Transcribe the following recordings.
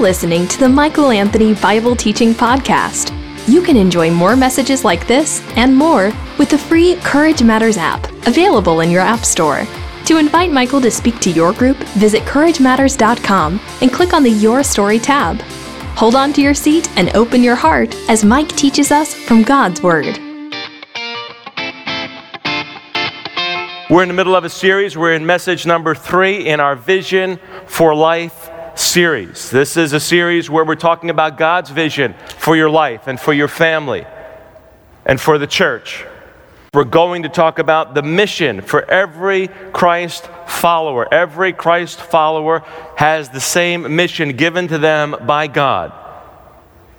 listening to the Michael Anthony Bible Teaching Podcast. You can enjoy more messages like this and more with the free Courage Matters app, available in your App Store. To invite Michael to speak to your group, visit CourageMatters.com and click on the Your Story tab. Hold on to your seat and open your heart as Mike teaches us from God's Word. We're in the middle of a series. We're in message number three in our Vision for Life series. This is a series where we're talking about God's vision for your life and for your family and for the church. We're going to talk about the mission for every Christ follower. Every Christ follower has the same mission given to them by God.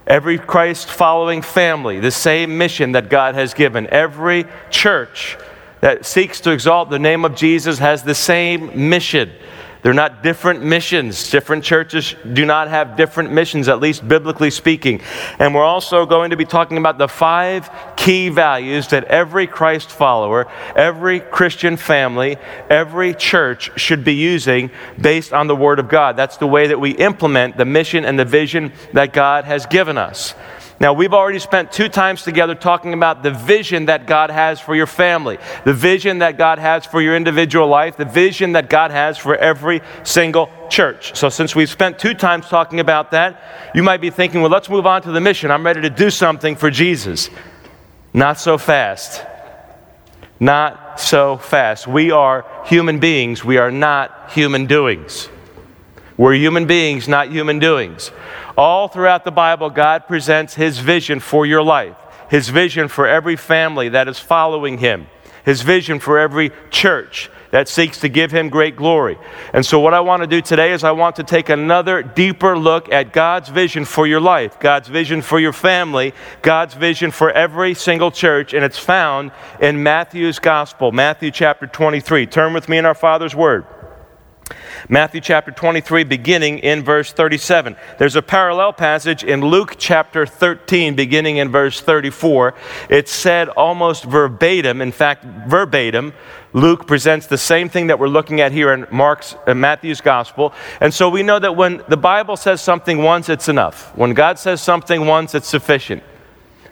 Every Christ following family, the same mission that God has given. Every church that seeks to exalt the name of Jesus has the same mission. They're not different missions. Different churches do not have different missions, at least biblically speaking. And we're also going to be talking about the five key values that every Christ follower, every Christian family, every church should be using based on the Word of God. That's the way that we implement the mission and the vision that God has given us. Now, we've already spent two times together talking about the vision that God has for your family, the vision that God has for your individual life, the vision that God has for every single church. So, since we've spent two times talking about that, you might be thinking, well, let's move on to the mission. I'm ready to do something for Jesus. Not so fast. Not so fast. We are human beings, we are not human doings. We're human beings, not human doings. All throughout the Bible, God presents His vision for your life, His vision for every family that is following Him, His vision for every church that seeks to give Him great glory. And so, what I want to do today is I want to take another deeper look at God's vision for your life, God's vision for your family, God's vision for every single church, and it's found in Matthew's Gospel, Matthew chapter 23. Turn with me in our Father's Word. Matthew chapter 23, beginning in verse 37. There's a parallel passage in Luke chapter 13, beginning in verse 34. It's said almost verbatim, in fact, verbatim. Luke presents the same thing that we're looking at here in Mark's uh, Matthew's gospel. And so we know that when the Bible says something once, it's enough. When God says something once, it's sufficient.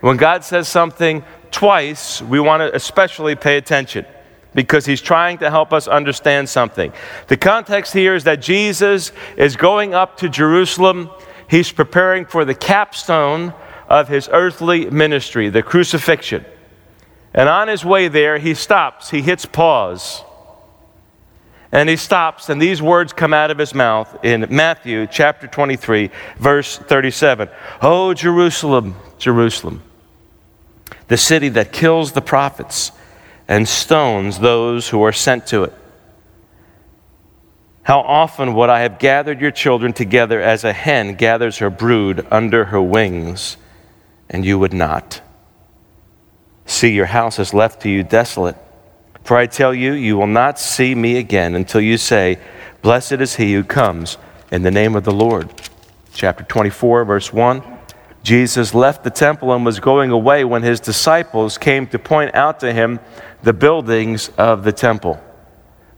When God says something twice, we want to especially pay attention because he's trying to help us understand something. The context here is that Jesus is going up to Jerusalem. He's preparing for the capstone of his earthly ministry, the crucifixion. And on his way there, he stops, he hits pause. And he stops, and these words come out of his mouth in Matthew chapter 23, verse 37. Oh, Jerusalem, Jerusalem, the city that kills the prophets and stones those who are sent to it. How often would I have gathered your children together as a hen gathers her brood under her wings, and you would not? See, your house is left to you desolate. For I tell you, you will not see me again until you say, Blessed is he who comes in the name of the Lord. Chapter 24, verse 1. Jesus left the temple and was going away when his disciples came to point out to him the buildings of the temple.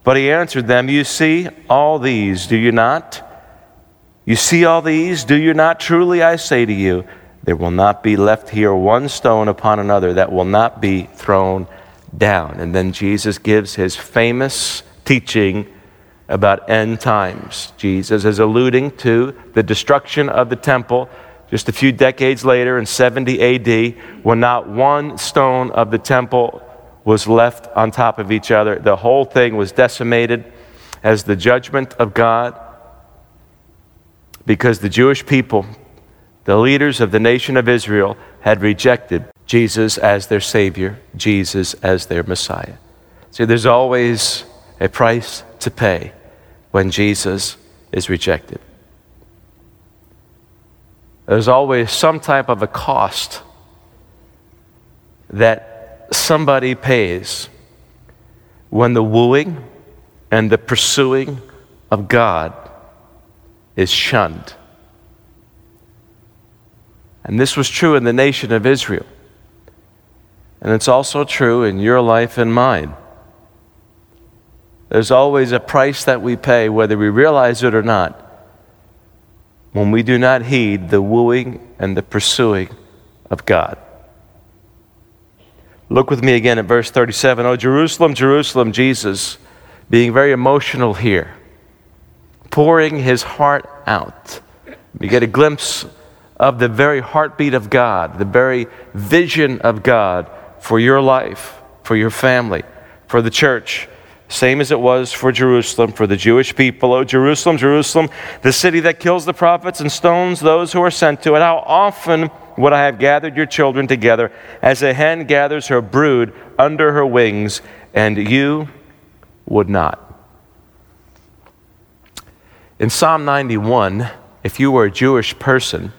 But he answered them, You see all these, do you not? You see all these, do you not? Truly I say to you, there will not be left here one stone upon another that will not be thrown down. And then Jesus gives his famous teaching about end times. Jesus is alluding to the destruction of the temple just a few decades later in 70 AD when not one stone of the temple was left on top of each other. The whole thing was decimated as the judgment of God because the Jewish people, the leaders of the nation of Israel, had rejected Jesus as their Savior, Jesus as their Messiah. See, there's always a price to pay when Jesus is rejected. There's always some type of a cost that somebody pays when the wooing and the pursuing of God is shunned. And this was true in the nation of Israel. And it's also true in your life and mine. There's always a price that we pay, whether we realize it or not, when we do not heed the wooing and the pursuing of God. Look with me again at verse 37. Oh, Jerusalem, Jerusalem, Jesus, being very emotional here, pouring his heart out. We get a glimpse of the very heartbeat of God, the very vision of God for your life, for your family, for the church. Same as it was for Jerusalem, for the Jewish people. Oh, Jerusalem, Jerusalem, the city that kills the prophets and stones those who are sent to it. How often would I have gathered your children together as a hen gathers her brood under her wings, and you would not. In Psalm 91, if you were a Jewish person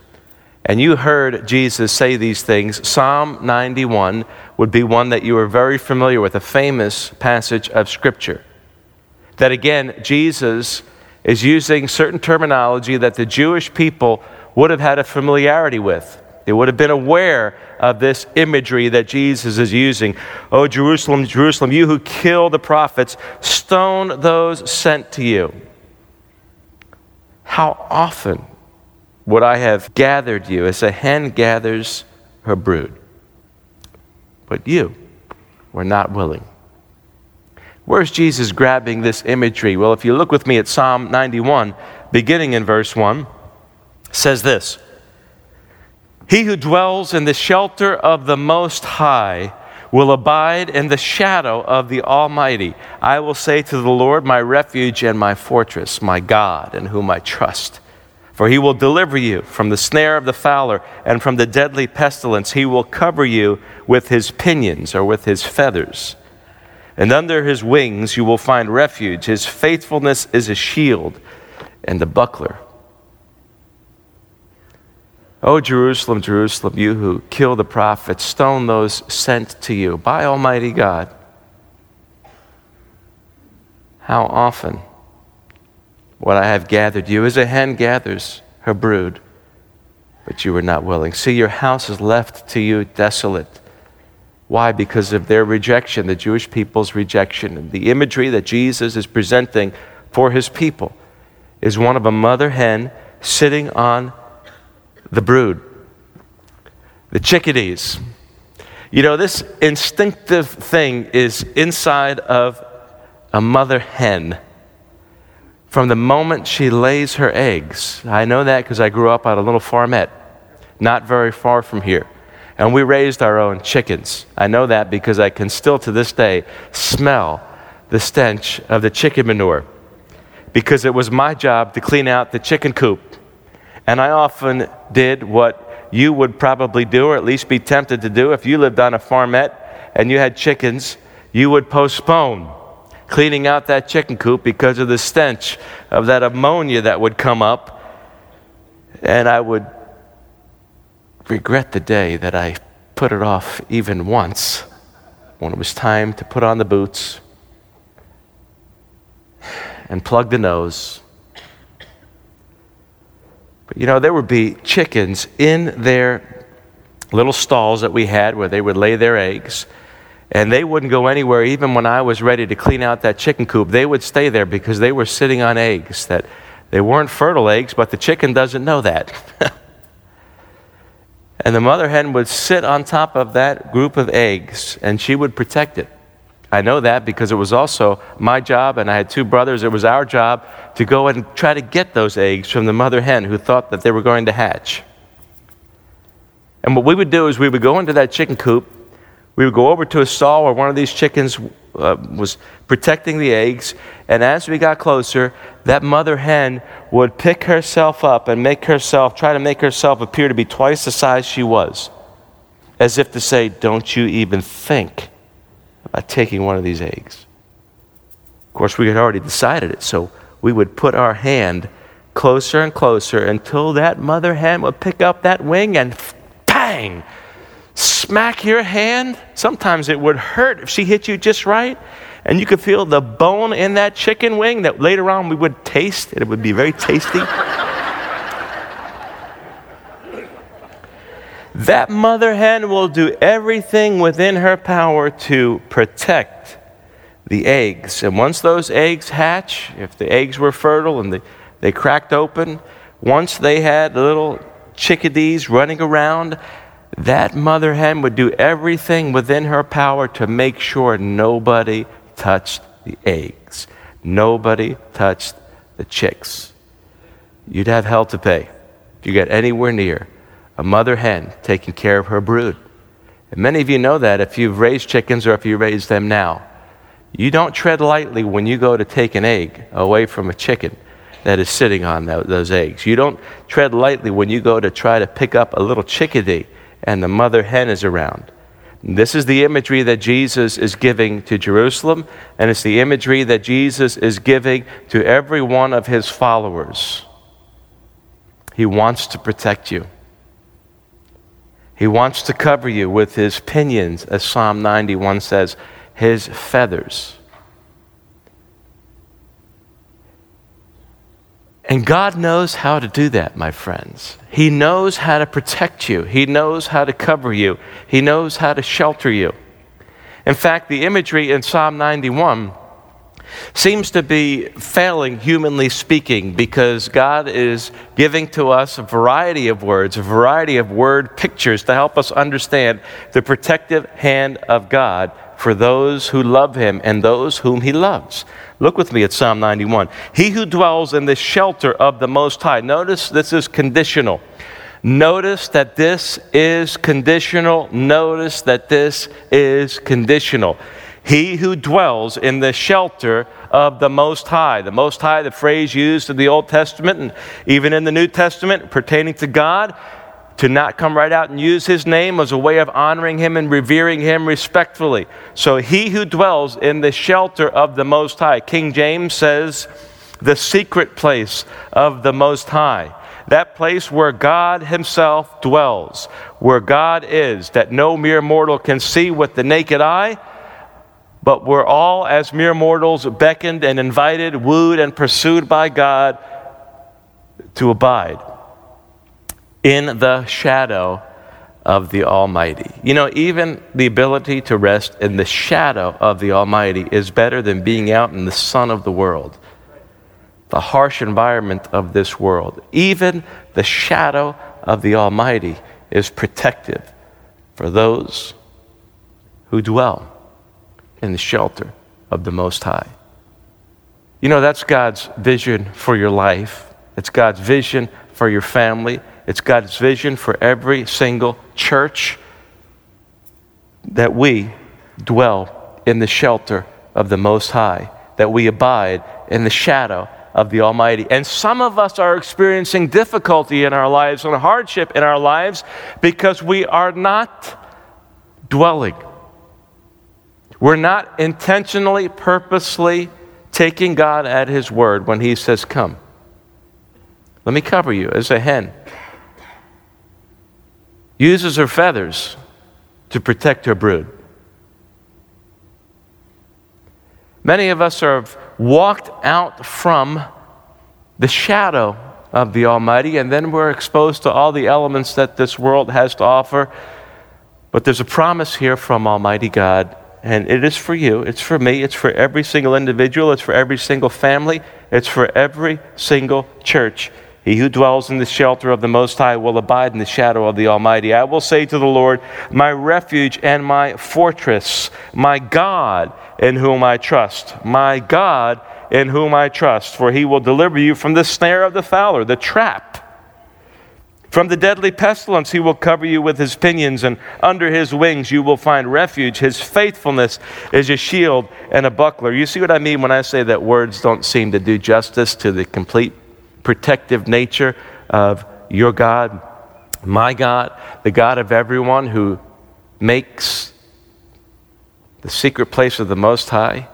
and you heard Jesus say these things, Psalm 91 would be one that you are very familiar with, a famous passage of Scripture. That again, Jesus is using certain terminology that the Jewish people would have had a familiarity with. They would have been aware of this imagery that Jesus is using. Oh, Jerusalem, Jerusalem, you who kill the prophets, stone those sent to you. How often would I have gathered you as a hen gathers her brood? But you were not willing. Where's Jesus grabbing this imagery? Well, if you look with me at Psalm 91, beginning in verse 1, says this. He who dwells in the shelter of the Most High will abide in the shadow of the Almighty. I will say to the Lord, my refuge and my fortress, my God, in whom I trust. For he will deliver you from the snare of the fowler and from the deadly pestilence. He will cover you with his pinions or with his feathers. And under his wings you will find refuge. His faithfulness is a shield and a buckler. O Jerusalem, Jerusalem, you who kill the prophets, stone those sent to you by Almighty God. How often would I have gathered you as a hen gathers her brood, but you were not willing. See, your house is left to you desolate. Why? Because of their rejection, the Jewish people's rejection. And the imagery that Jesus is presenting for his people is one of a mother hen sitting on the brood, the chickadees. You know, this instinctive thing is inside of a mother hen from the moment she lays her eggs. I know that because I grew up on a little farmette not very far from here. And we raised our own chickens. I know that because I can still to this day smell the stench of the chicken manure because it was my job to clean out the chicken coop and I often did what you would probably do, or at least be tempted to do if you lived on a farmette and you had chickens, you would postpone cleaning out that chicken coop because of the stench of that ammonia that would come up. And I would regret the day that I put it off even once when it was time to put on the boots and plug the nose but you know, there would be chickens in their little stalls that we had where they would lay their eggs. And they wouldn't go anywhere even when I was ready to clean out that chicken coop. They would stay there because they were sitting on eggs that they weren't fertile eggs, but the chicken doesn't know that. and the mother hen would sit on top of that group of eggs and she would protect it. I know that because it was also my job, and I had two brothers. It was our job to go and try to get those eggs from the mother hen who thought that they were going to hatch. And what we would do is we would go into that chicken coop, we would go over to a stall where one of these chickens uh, was protecting the eggs, and as we got closer, that mother hen would pick herself up and make herself, try to make herself appear to be twice the size she was, as if to say, Don't you even think about taking one of these eggs. Of course, we had already decided it, so we would put our hand closer and closer until that mother hen would pick up that wing and bang, smack your hand. Sometimes it would hurt if she hit you just right. And you could feel the bone in that chicken wing that later on we would taste, and it would be very tasty. that mother hen will do everything within her power to protect the eggs. And once those eggs hatch, if the eggs were fertile and they, they cracked open, once they had little chickadees running around, that mother hen would do everything within her power to make sure nobody touched the eggs. Nobody touched the chicks. You'd have hell to pay if you got anywhere near a mother hen taking care of her brood. And many of you know that if you've raised chickens or if you raise them now. You don't tread lightly when you go to take an egg away from a chicken that is sitting on those eggs. You don't tread lightly when you go to try to pick up a little chickadee and the mother hen is around. This is the imagery that Jesus is giving to Jerusalem, and it's the imagery that Jesus is giving to every one of his followers. He wants to protect you. He wants to cover you with his pinions, as Psalm 91 says, his feathers. And God knows how to do that, my friends. He knows how to protect you, He knows how to cover you, He knows how to shelter you. In fact, the imagery in Psalm 91 seems to be failing, humanly speaking, because God is giving to us a variety of words, a variety of word pictures to help us understand the protective hand of God for those who love Him and those whom He loves. Look with me at Psalm 91. He who dwells in the shelter of the Most High. Notice this is conditional. Notice that this is conditional. Notice that this is conditional. He who dwells in the shelter of the Most High. The Most High, the phrase used in the Old Testament and even in the New Testament pertaining to God, to not come right out and use his name as a way of honoring him and revering him respectfully. So he who dwells in the shelter of the Most High, King James says, the secret place of the Most High. That place where God Himself dwells, where God is, that no mere mortal can see with the naked eye, but we're all, as mere mortals, beckoned and invited, wooed and pursued by God to abide in the shadow of the Almighty. You know, even the ability to rest in the shadow of the Almighty is better than being out in the sun of the world, the harsh environment of this world. Even the shadow of the Almighty is protective for those who dwell in the shelter of the Most High. You know, that's God's vision for your life. It's God's vision for your family. It's God's vision for every single church that we dwell in the shelter of the Most High, that we abide in the shadow of the Almighty. And some of us are experiencing difficulty in our lives and hardship in our lives because we are not dwelling. We're not intentionally, purposely taking God at His word when He says, Come. Let me cover you as a hen uses her feathers to protect her brood. Many of us have walked out from the shadow of the Almighty, and then we're exposed to all the elements that this world has to offer. But there's a promise here from Almighty God, and it is for you, it's for me, it's for every single individual, it's for every single family, it's for every single church. He who dwells in the shelter of the Most High will abide in the shadow of the Almighty. I will say to the Lord, My refuge and my fortress, my God in whom I trust, my God in whom I trust, for he will deliver you from the snare of the fowler, the trap. From the deadly pestilence, he will cover you with his pinions, and under his wings you will find refuge. His faithfulness is a shield and a buckler. You see what I mean when I say that words don't seem to do justice to the complete protective nature of your God, my God, the God of everyone who makes the secret place of the Most High.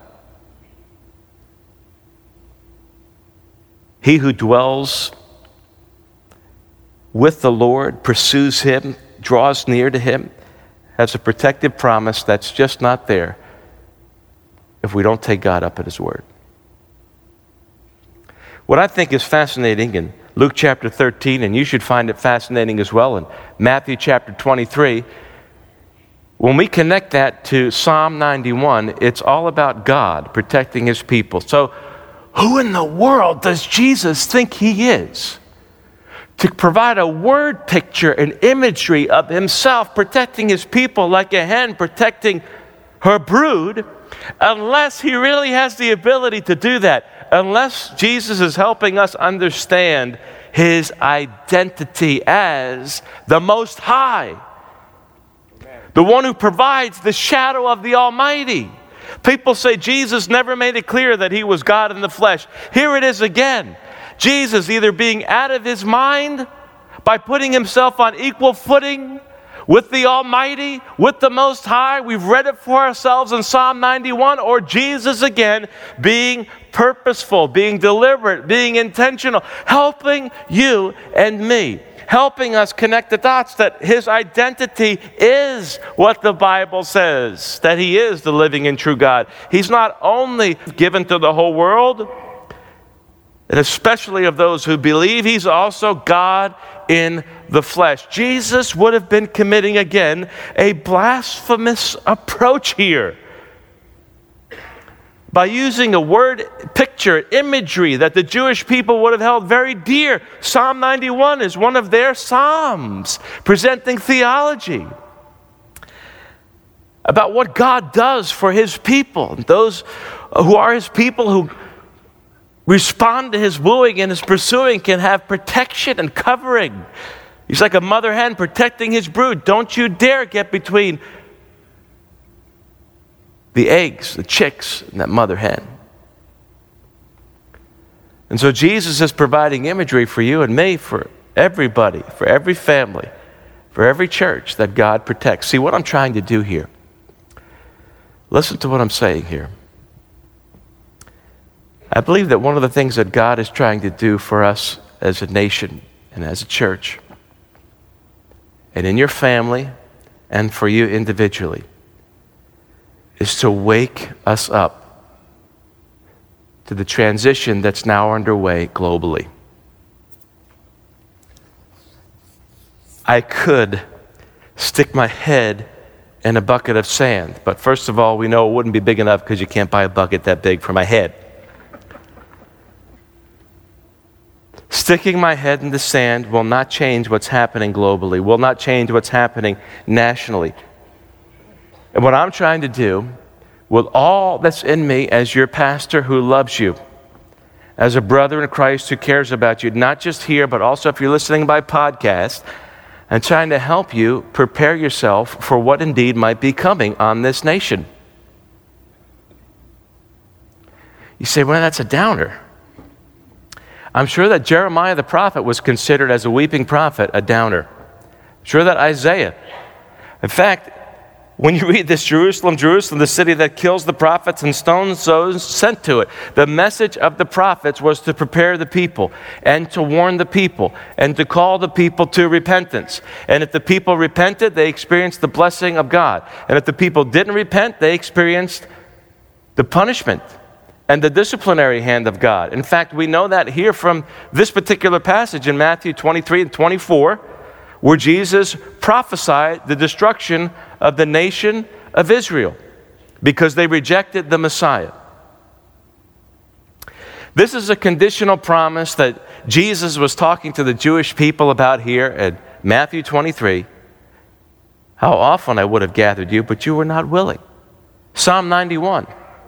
He who dwells with the Lord, pursues Him, draws near to Him, has a protective promise that's just not there if we don't take God up at His word. What I think is fascinating in Luke chapter 13, and you should find it fascinating as well in Matthew chapter 23, when we connect that to Psalm 91, it's all about God protecting his people. So, who in the world does Jesus think he is? to provide a word picture and imagery of himself protecting his people like a hen protecting her brood, unless he really has the ability to do that, unless Jesus is helping us understand his identity as the Most High, the one who provides the shadow of the Almighty. People say Jesus never made it clear that he was God in the flesh. Here it is again. Jesus either being out of his mind by putting himself on equal footing with the Almighty, with the Most High. We've read it for ourselves in Psalm 91, or Jesus again being purposeful, being deliberate, being intentional, helping you and me helping us connect the dots that his identity is what the Bible says, that he is the living and true God. He's not only given to the whole world, and especially of those who believe, he's also God in the flesh. Jesus would have been committing again a blasphemous approach here by using a word picture, imagery that the Jewish people would have held very dear. Psalm 91 is one of their psalms presenting theology about what God does for his people. Those who are his people who respond to his wooing and his pursuing can have protection and covering. He's like a mother hen protecting his brood. Don't you dare get between the eggs, the chicks, and that mother hen. And so Jesus is providing imagery for you and me, for everybody, for every family, for every church that God protects. See what I'm trying to do here. Listen to what I'm saying here. I believe that one of the things that God is trying to do for us as a nation and as a church, and in your family and for you individually, is to wake us up to the transition that's now underway globally. I could stick my head in a bucket of sand, but first of all, we know it wouldn't be big enough because you can't buy a bucket that big for my head. Sticking my head in the sand will not change what's happening globally, will not change what's happening nationally. And what I'm trying to do with all that's in me as your pastor who loves you, as a brother in Christ who cares about you, not just here, but also if you're listening by podcast, and trying to help you prepare yourself for what indeed might be coming on this nation. You say, well, that's a downer. I'm sure that Jeremiah the prophet was considered as a weeping prophet a downer. I'm sure that Isaiah. In fact, when you read this, Jerusalem, Jerusalem, the city that kills the prophets and stones those sent to it, the message of the prophets was to prepare the people and to warn the people and to call the people to repentance. And if the people repented, they experienced the blessing of God. And if the people didn't repent, they experienced the punishment and the disciplinary hand of God. In fact, we know that here from this particular passage in Matthew 23 and 24 where Jesus prophesied the destruction of the nation of Israel because they rejected the Messiah. This is a conditional promise that Jesus was talking to the Jewish people about here at Matthew 23. How often I would have gathered you, but you were not willing. Psalm 91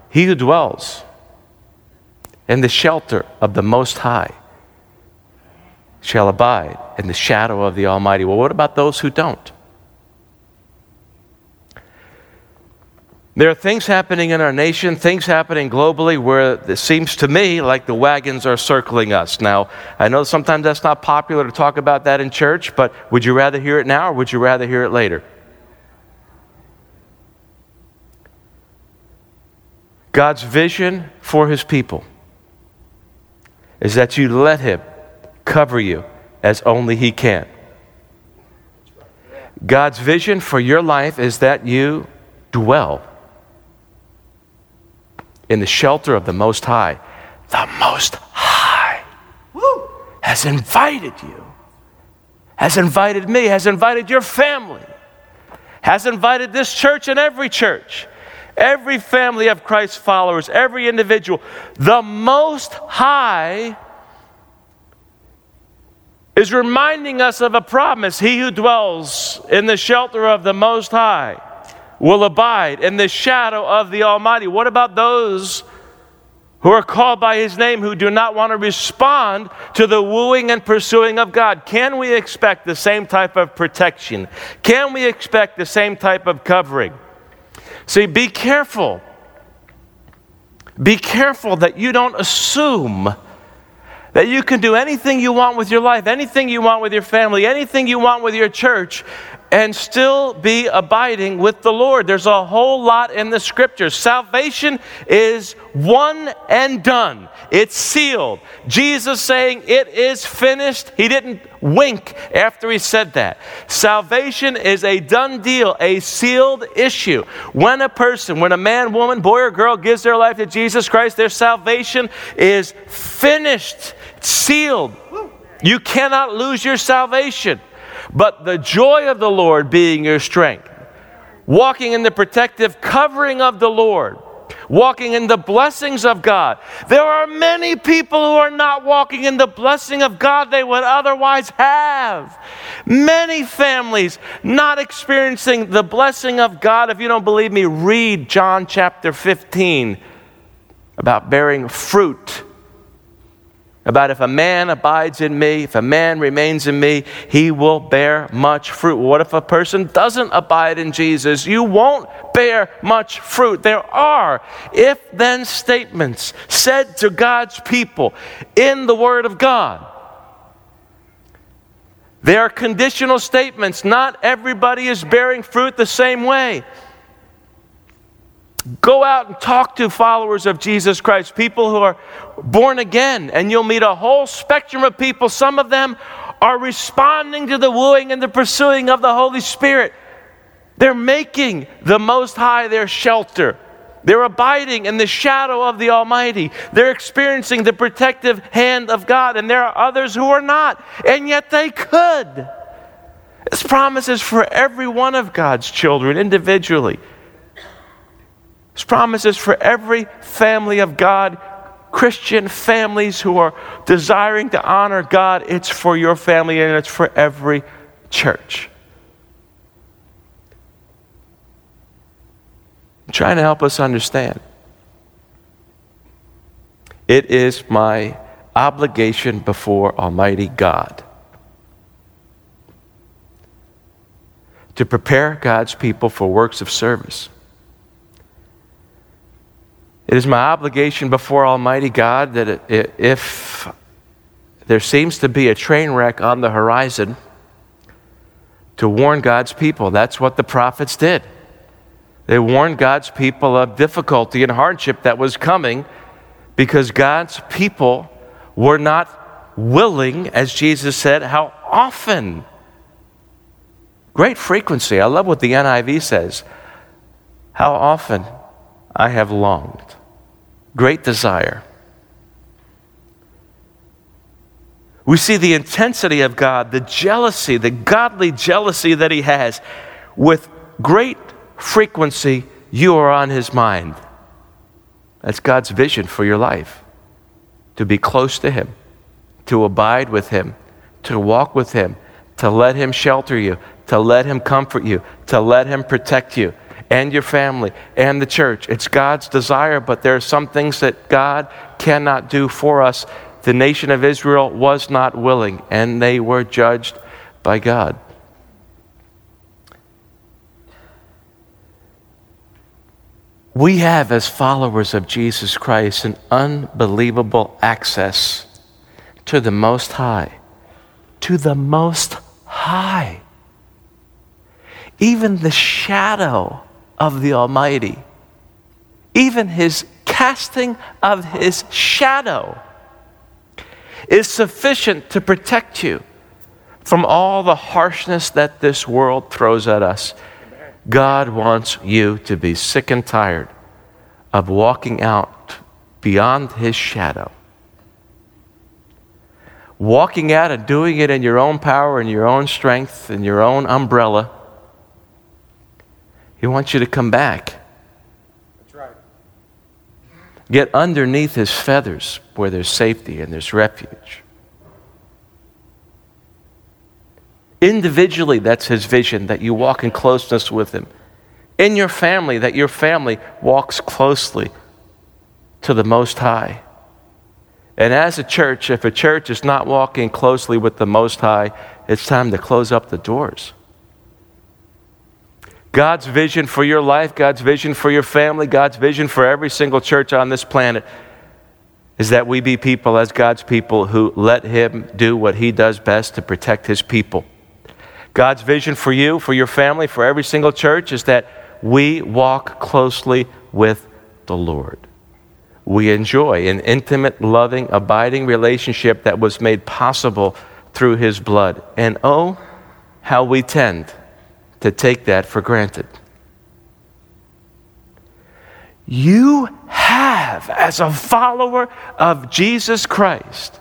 He who dwells in the shelter of the Most High shall abide in the shadow of the Almighty. Well, what about those who don't? There are things happening in our nation, things happening globally where it seems to me like the wagons are circling us. Now, I know sometimes that's not popular to talk about that in church, but would you rather hear it now or would you rather hear it later? God's vision for his people is that you let him cover you as only He can. God's vision for your life is that you dwell in the shelter of the Most High. The Most High Woo! has invited you, has invited me, has invited your family, has invited this church and every church, every family of Christ followers, every individual. The Most High is reminding us of a promise. He who dwells in the shelter of the Most High will abide in the shadow of the Almighty. What about those who are called by His name who do not want to respond to the wooing and pursuing of God? Can we expect the same type of protection? Can we expect the same type of covering? See, be careful. Be careful that you don't assume that you can do anything you want with your life, anything you want with your family, anything you want with your church, and still be abiding with the Lord. There's a whole lot in the scriptures. Salvation is one and done, it's sealed. Jesus saying, It is finished. He didn't wink after he said that. Salvation is a done deal, a sealed issue. When a person, when a man, woman, boy, or girl gives their life to Jesus Christ, their salvation is finished, sealed. You cannot lose your salvation but the joy of the Lord being your strength. Walking in the protective covering of the Lord, walking in the blessings of God. There are many people who are not walking in the blessing of God they would otherwise have. Many families not experiencing the blessing of God. If you don't believe me, read John chapter 15 about bearing fruit about if a man abides in me, if a man remains in me, he will bear much fruit. What if a person doesn't abide in Jesus? You won't bear much fruit. There are if then statements said to God's people in the Word of God. They are conditional statements. Not everybody is bearing fruit the same way. Go out and talk to followers of Jesus Christ, people who are born again, and you'll meet a whole spectrum of people. Some of them are responding to the wooing and the pursuing of the Holy Spirit. They're making the Most High their shelter. They're abiding in the shadow of the Almighty. They're experiencing the protective hand of God, and there are others who are not, and yet they could. This promise is for every one of God's children individually. This promise is for every family of God, Christian families who are desiring to honor God. It's for your family and it's for every church. I'm trying to help us understand. It is my obligation before Almighty God to prepare God's people for works of service it is my obligation before Almighty God that if there seems to be a train wreck on the horizon, to warn God's people. That's what the prophets did. They warned God's people of difficulty and hardship that was coming because God's people were not willing, as Jesus said, how often? Great frequency. I love what the NIV says. How often I have longed great desire. We see the intensity of God, the jealousy, the godly jealousy that He has. With great frequency, you are on His mind. That's God's vision for your life to be close to Him, to abide with Him, to walk with Him, to let Him shelter you, to let Him comfort you, to let Him protect you and your family and the church. It's God's desire, but there are some things that God cannot do for us. The nation of Israel was not willing, and they were judged by God. We have, as followers of Jesus Christ, an unbelievable access to the Most High. To the Most High. Even the shadow of the Almighty. Even his casting of his shadow is sufficient to protect you from all the harshness that this world throws at us. God wants you to be sick and tired of walking out beyond his shadow. Walking out and doing it in your own power and your own strength and your own umbrella he wants you to come back. That's right. Get underneath his feathers where there's safety and there's refuge. Individually, that's his vision that you walk in closeness with him. In your family, that your family walks closely to the Most High. And as a church, if a church is not walking closely with the Most High, it's time to close up the doors. God's vision for your life, God's vision for your family, God's vision for every single church on this planet is that we be people as God's people who let Him do what He does best to protect His people. God's vision for you, for your family, for every single church is that we walk closely with the Lord. We enjoy an intimate, loving, abiding relationship that was made possible through His blood. And oh, how we tend to take that for granted. You have, as a follower of Jesus Christ,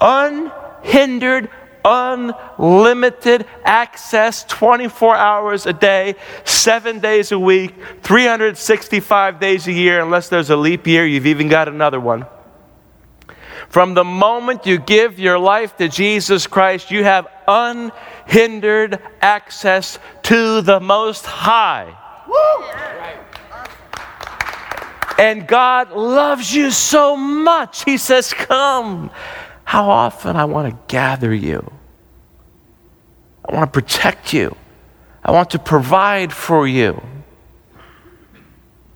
unhindered, unlimited access 24 hours a day, seven days a week, 365 days a year, unless there's a leap year, you've even got another one. From the moment you give your life to Jesus Christ, you have unhindered access to the Most High. And God loves you so much. He says, Come. How often I want to gather you. I want to protect you. I want to provide for you.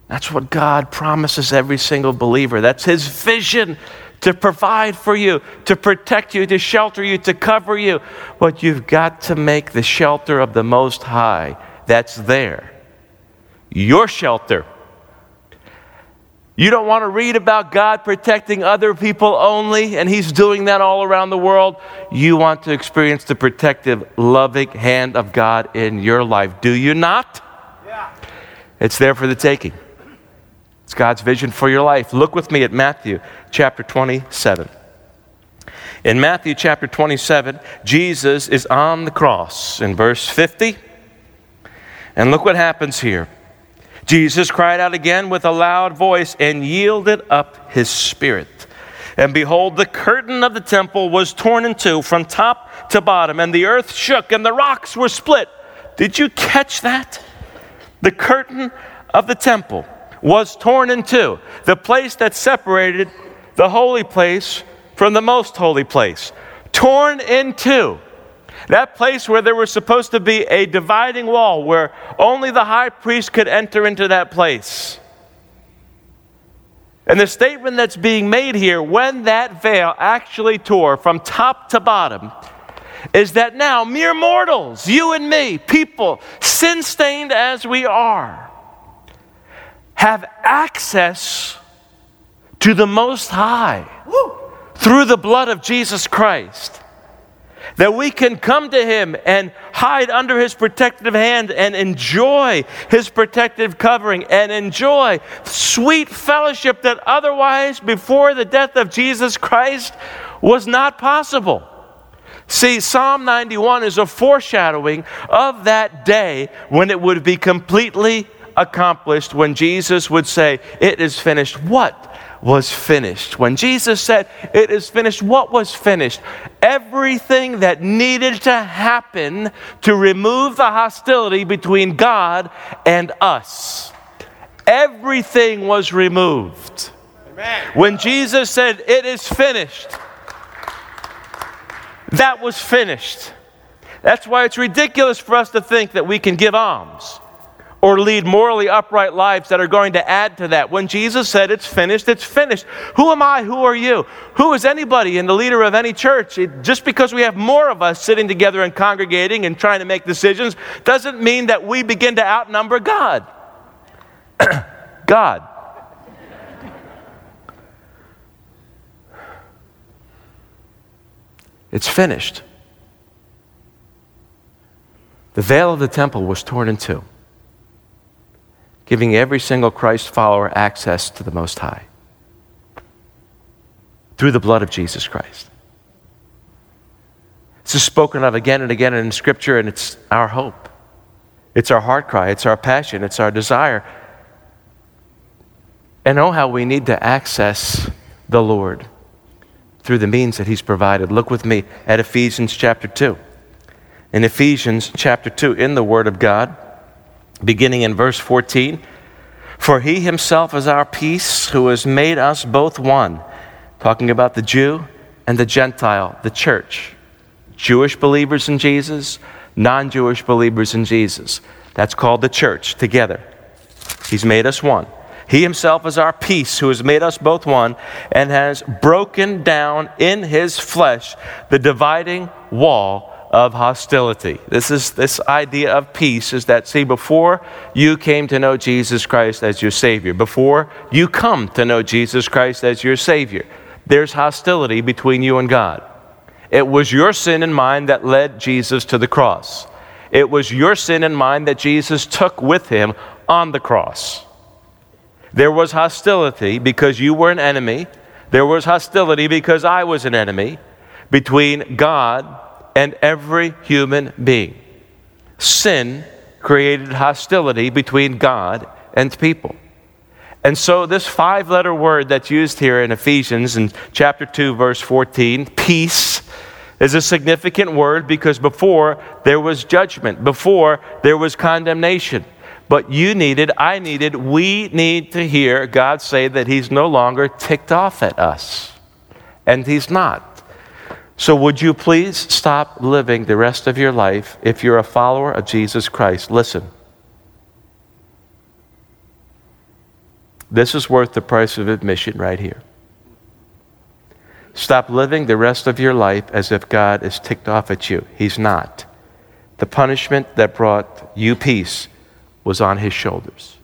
That's what God promises every single believer. That's His vision to provide for you, to protect you, to shelter you, to cover you. But you've got to make the shelter of the Most High that's there your shelter. You don't want to read about God protecting other people only, and He's doing that all around the world. You want to experience the protective, loving hand of God in your life, do you not? Yeah. It's there for the taking. It's God's vision for your life. Look with me at Matthew chapter 27. In Matthew chapter 27, Jesus is on the cross in verse 50. And look what happens here. Jesus cried out again with a loud voice and yielded up his spirit. And behold, the curtain of the temple was torn in two from top to bottom, and the earth shook and the rocks were split. Did you catch that? The curtain of the temple was torn in two. The place that separated the holy place from the most holy place. Torn in two. That place where there was supposed to be a dividing wall where only the high priest could enter into that place. And the statement that's being made here, when that veil actually tore from top to bottom, is that now mere mortals, you and me, people, sin stained as we are, have access to the Most High through the blood of Jesus Christ that we can come to Him and hide under His protective hand and enjoy His protective covering and enjoy sweet fellowship that otherwise, before the death of Jesus Christ, was not possible. See, Psalm 91 is a foreshadowing of that day when it would be completely accomplished, when Jesus would say, It is finished. What? was finished. When Jesus said, It is finished, what was finished? Everything that needed to happen to remove the hostility between God and us. Everything was removed. Amen. When Jesus said, It is finished, that was finished. That's why it's ridiculous for us to think that we can give alms or lead morally upright lives that are going to add to that. When Jesus said, It's finished, it's finished. Who am I? Who are you? Who is anybody in the leader of any church? It, just because we have more of us sitting together and congregating and trying to make decisions doesn't mean that we begin to outnumber God. God. It's finished. The veil of the temple was torn in two giving every single Christ follower access to the Most High through the blood of Jesus Christ. This is spoken of again and again in Scripture, and it's our hope. It's our heart cry, it's our passion, it's our desire. And oh, how we need to access the Lord through the means that He's provided. Look with me at Ephesians chapter 2. in Ephesians chapter 2 in the Word of God, beginning in verse 14. For he himself is our peace, who has made us both one. Talking about the Jew and the Gentile, the church. Jewish believers in Jesus, non Jewish believers in Jesus. That's called the church together. He's made us one. He himself is our peace, who has made us both one, and has broken down in his flesh the dividing wall of hostility. This is this idea of peace is that see before you came to know Jesus Christ as your savior, before you come to know Jesus Christ as your savior, there's hostility between you and God. It was your sin and mine that led Jesus to the cross. It was your sin and mine that Jesus took with him on the cross. There was hostility because you were an enemy. There was hostility because I was an enemy between God and every human being. Sin created hostility between God and people. And so, this five letter word that's used here in Ephesians in chapter 2, verse 14, peace, is a significant word because before there was judgment, before there was condemnation. But you needed, I needed, we need to hear God say that He's no longer ticked off at us. And He's not. So, would you please stop living the rest of your life if you're a follower of Jesus Christ? Listen. This is worth the price of admission right here. Stop living the rest of your life as if God is ticked off at you. He's not. The punishment that brought you peace was on his shoulders.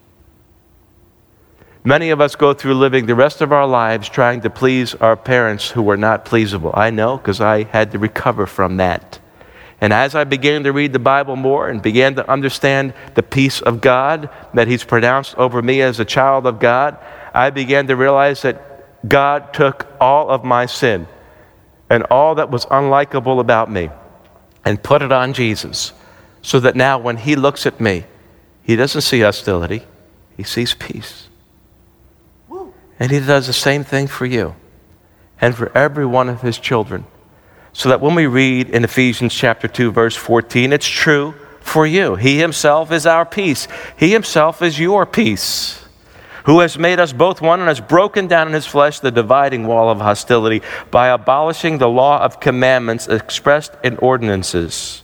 Many of us go through living the rest of our lives trying to please our parents who were not pleasable. I know because I had to recover from that. And as I began to read the Bible more and began to understand the peace of God that He's pronounced over me as a child of God, I began to realize that God took all of my sin and all that was unlikable about me and put it on Jesus. So that now when He looks at me, He doesn't see hostility, He sees peace. And He does the same thing for you and for every one of His children. So that when we read in Ephesians chapter 2, verse 14, it's true for you. He Himself is our peace, He Himself is your peace. Who has made us both one and has broken down in his flesh the dividing wall of hostility by abolishing the law of commandments expressed in ordinances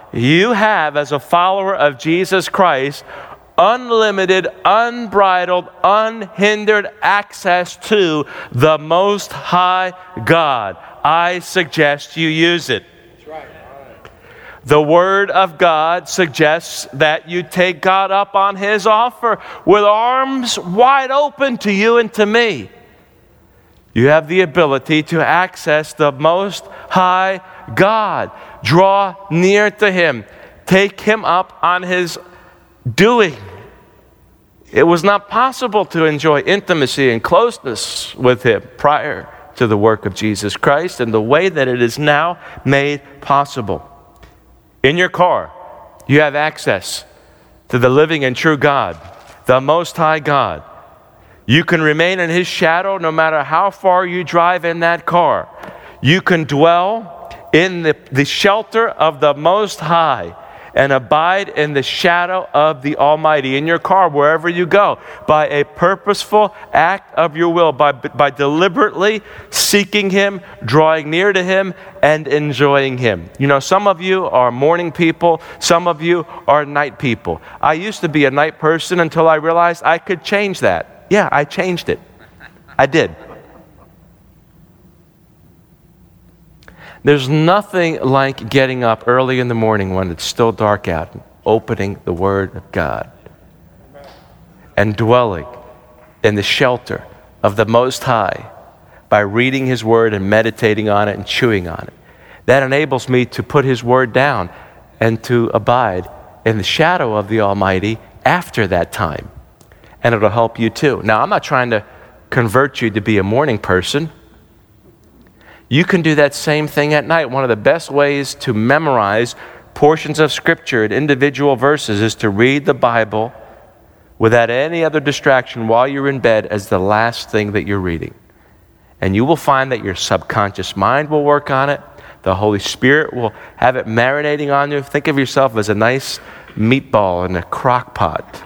you have, as a follower of Jesus Christ, unlimited, unbridled, unhindered access to the Most High God. I suggest you use it. The Word of God suggests that you take God up on His offer with arms wide open to you and to me. You have the ability to access the Most High God. Draw near to Him. Take Him up on His doing. It was not possible to enjoy intimacy and closeness with Him prior to the work of Jesus Christ and the way that it is now made possible. In your car, you have access to the living and true God, the Most High God. You can remain in His shadow no matter how far you drive in that car. You can dwell in the, the shelter of the Most High and abide in the shadow of the Almighty in your car, wherever you go, by a purposeful act of your will, by, by deliberately seeking Him, drawing near to Him, and enjoying Him. You know, some of you are morning people, some of you are night people. I used to be a night person until I realized I could change that. Yeah, I changed it. I did. There's nothing like getting up early in the morning when it's still dark out, and opening the Word of God, and dwelling in the shelter of the Most High by reading His Word and meditating on it and chewing on it. That enables me to put His Word down and to abide in the shadow of the Almighty after that time. And it'll help you too. Now, I'm not trying to convert you to be a morning person. You can do that same thing at night. One of the best ways to memorize portions of Scripture and individual verses is to read the Bible without any other distraction while you're in bed as the last thing that you're reading. And you will find that your subconscious mind will work on it. The Holy Spirit will have it marinating on you. Think of yourself as a nice meatball in a crock pot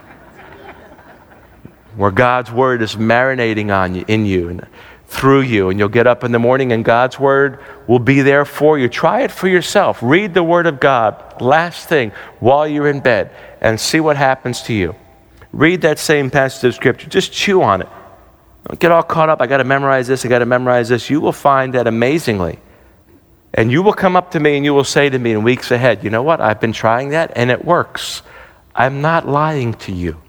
where God's word is marinating on you, in you through you. And you'll get up in the morning and God's word will be there for you. Try it for yourself. Read the word of God, last thing, while you're in bed, and see what happens to you. Read that same passage of scripture. Just chew on it. Don't get all caught up. I got to memorize this. I got to memorize this. You will find that amazingly. And you will come up to me and you will say to me in weeks ahead, you know what? I've been trying that and it works. I'm not lying to you.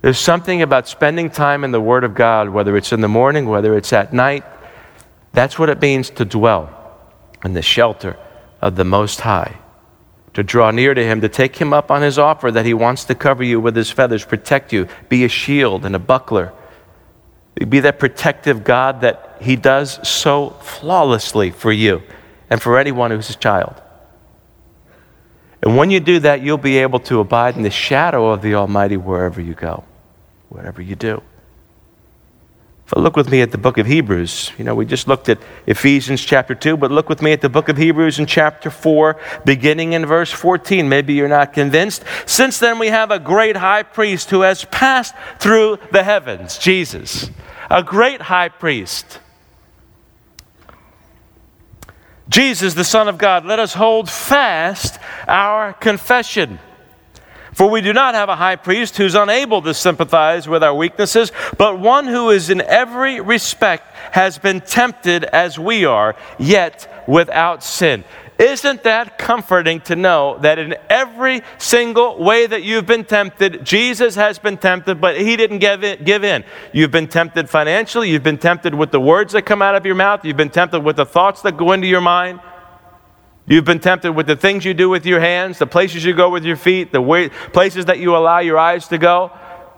There's something about spending time in the Word of God, whether it's in the morning, whether it's at night. That's what it means to dwell in the shelter of the Most High, to draw near to Him, to take Him up on His offer that He wants to cover you with His feathers, protect you, be a shield and a buckler, be that protective God that He does so flawlessly for you and for anyone who's His child. And when you do that, you'll be able to abide in the shadow of the Almighty wherever you go, whatever you do. But look with me at the book of Hebrews. You know, we just looked at Ephesians chapter 2, but look with me at the book of Hebrews in chapter 4, beginning in verse 14. Maybe you're not convinced. Since then, we have a great high priest who has passed through the heavens, Jesus, a great high priest Jesus, the Son of God, let us hold fast our confession. For we do not have a high priest who's unable to sympathize with our weaknesses, but one who is in every respect has been tempted as we are, yet without sin. Isn't that comforting to know that in every single way that you've been tempted, Jesus has been tempted, but he didn't give in, give in? You've been tempted financially, you've been tempted with the words that come out of your mouth, you've been tempted with the thoughts that go into your mind. You've been tempted with the things you do with your hands, the places you go with your feet, the way, places that you allow your eyes to go.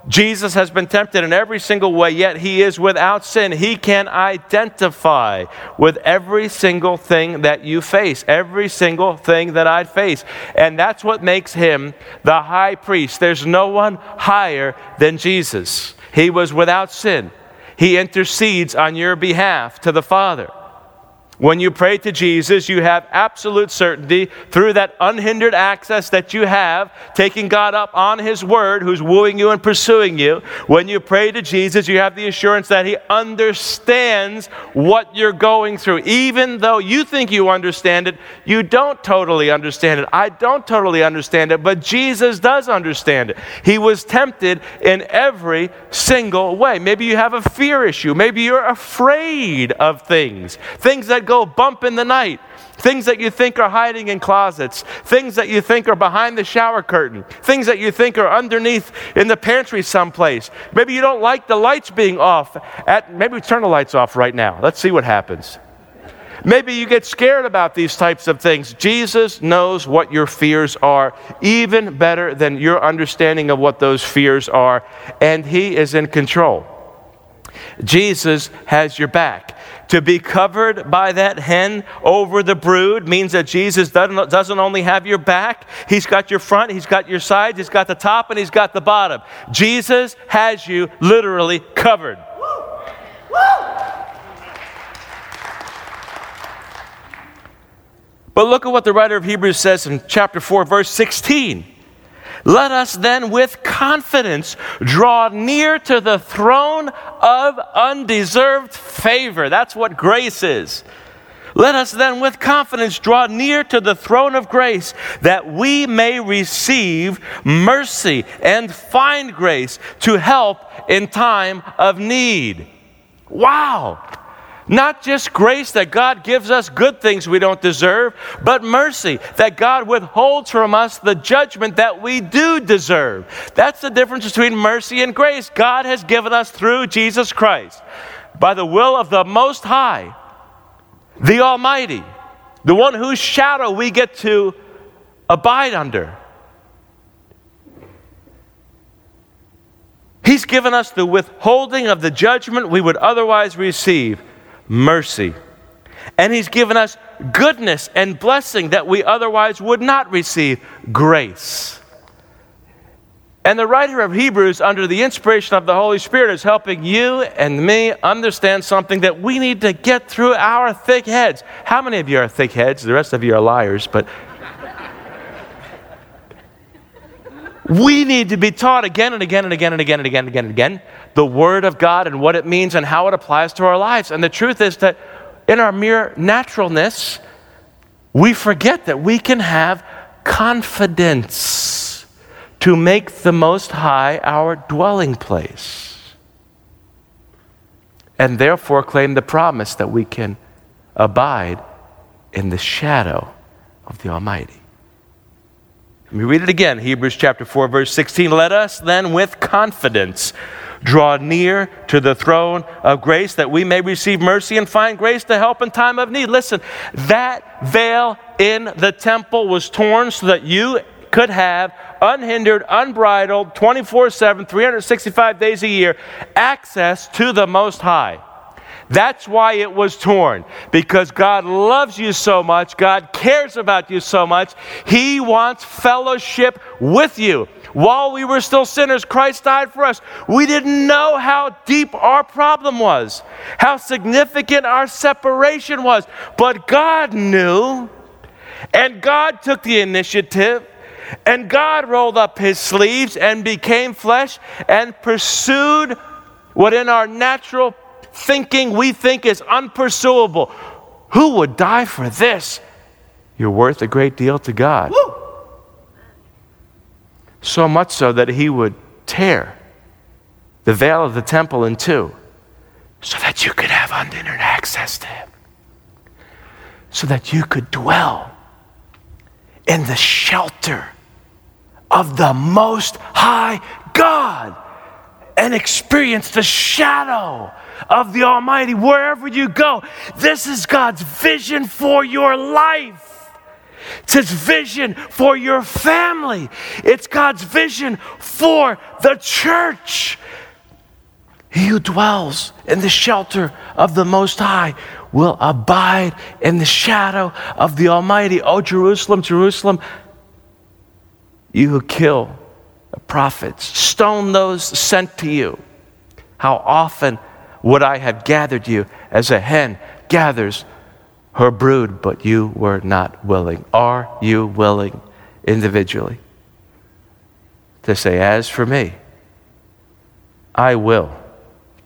Jesus has been tempted in every single way, yet he is without sin. He can identify with every single thing that you face, every single thing that I face. And that's what makes him the high priest. There's no one higher than Jesus. He was without sin. He intercedes on your behalf to the Father. When you pray to Jesus, you have absolute certainty through that unhindered access that you have, taking God up on His Word, who's wooing you and pursuing you. When you pray to Jesus, you have the assurance that He understands what you're going through. Even though you think you understand it, you don't totally understand it. I don't totally understand it, but Jesus does understand it. He was tempted in every single way. Maybe you have a fear issue. Maybe you're afraid of things, things that go bump in the night. Things that you think are hiding in closets, things that you think are behind the shower curtain, things that you think are underneath in the pantry someplace. Maybe you don't like the lights being off. At, maybe we turn the lights off right now. Let's see what happens. Maybe you get scared about these types of things. Jesus knows what your fears are, even better than your understanding of what those fears are, and He is in control. Jesus has your back. To be covered by that hen over the brood means that Jesus doesn't, doesn't only have your back, He's got your front, He's got your sides, He's got the top, and He's got the bottom. Jesus has you literally covered. But look at what the writer of Hebrews says in chapter 4, verse 16. Let us then with confidence draw near to the throne of undeserved favor. That's what grace is. Let us then with confidence draw near to the throne of grace that we may receive mercy and find grace to help in time of need. Wow! Not just grace that God gives us good things we don't deserve, but mercy that God withholds from us the judgment that we do deserve. That's the difference between mercy and grace. God has given us through Jesus Christ by the will of the Most High, the Almighty, the one whose shadow we get to abide under. He's given us the withholding of the judgment we would otherwise receive mercy. And He's given us goodness and blessing that we otherwise would not receive grace. And the writer of Hebrews, under the inspiration of the Holy Spirit, is helping you and me understand something that we need to get through our thick heads. How many of you are thick heads? The rest of you are liars, but we need to be taught again and again and again and again and again and again and again the Word of God and what it means and how it applies to our lives. And the truth is that in our mere naturalness, we forget that we can have confidence to make the Most High our dwelling place, and therefore claim the promise that we can abide in the shadow of the Almighty. Let me read it again Hebrews chapter 4, verse 16. Let us then with confidence draw near to the throne of grace that we may receive mercy and find grace to help in time of need. Listen, that veil in the temple was torn so that you could have unhindered, unbridled, 24 7, 365 days a year access to the Most High. That's why it was torn. Because God loves you so much, God cares about you so much, He wants fellowship with you. While we were still sinners, Christ died for us. We didn't know how deep our problem was, how significant our separation was, but God knew. And God took the initiative and God rolled up his sleeves and became flesh and pursued what in our natural thinking we think is unpursuable. Who would die for this? You're worth a great deal to God. Woo! So much so that he would tear the veil of the temple in two so that you could have unhindered access to him, so that you could dwell in the shelter of the Most High God and experience the shadow of the Almighty wherever you go. This is God's vision for your life. It's His vision for your family. It's God's vision for the church. He who dwells in the shelter of the Most High will abide in the shadow of the Almighty. Oh, Jerusalem, Jerusalem, you who kill the prophets, stone those sent to you. How often would I have gathered you as a hen gathers her brood, but you were not willing? Are you willing individually to say, As for me, I will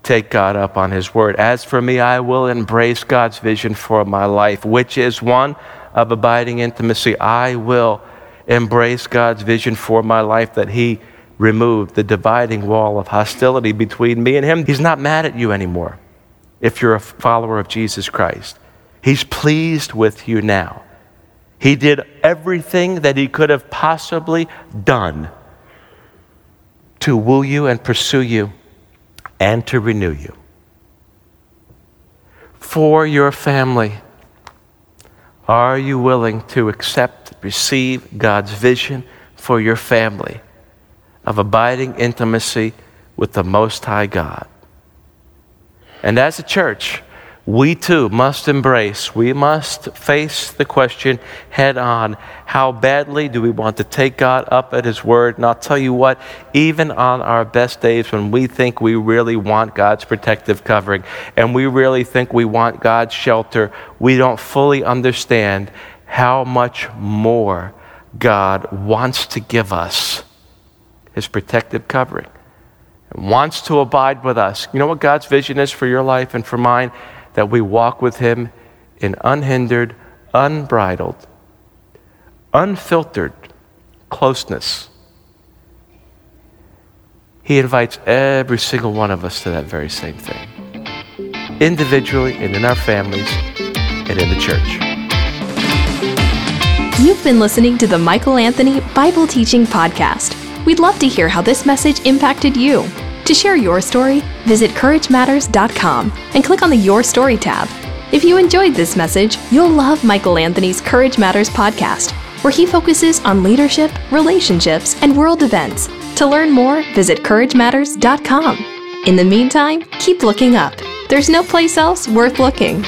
take God up on His word. As for me, I will embrace God's vision for my life, which is one of abiding intimacy. I will embrace God's vision for my life that He removed the dividing wall of hostility between me and Him. He's not mad at you anymore if you're a follower of Jesus Christ. He's pleased with you now. He did everything that He could have possibly done to woo you and pursue you and to renew you. For your family, are you willing to accept, receive God's vision for your family of abiding intimacy with the Most High God? And as a church, we too must embrace, we must face the question head on how badly do we want to take God up at His word? And I'll tell you what, even on our best days when we think we really want God's protective covering and we really think we want God's shelter, we don't fully understand how much more God wants to give us His protective covering and wants to abide with us. You know what God's vision is for your life and for mine? That we walk with Him in unhindered, unbridled, unfiltered closeness. He invites every single one of us to that very same thing, individually and in our families and in the church. You've been listening to the Michael Anthony Bible Teaching Podcast. We'd love to hear how this message impacted you. To share your story, visit CourageMatters.com and click on the Your Story tab. If you enjoyed this message, you'll love Michael Anthony's Courage Matters podcast, where he focuses on leadership, relationships, and world events. To learn more, visit CourageMatters.com. In the meantime, keep looking up. There's no place else worth looking.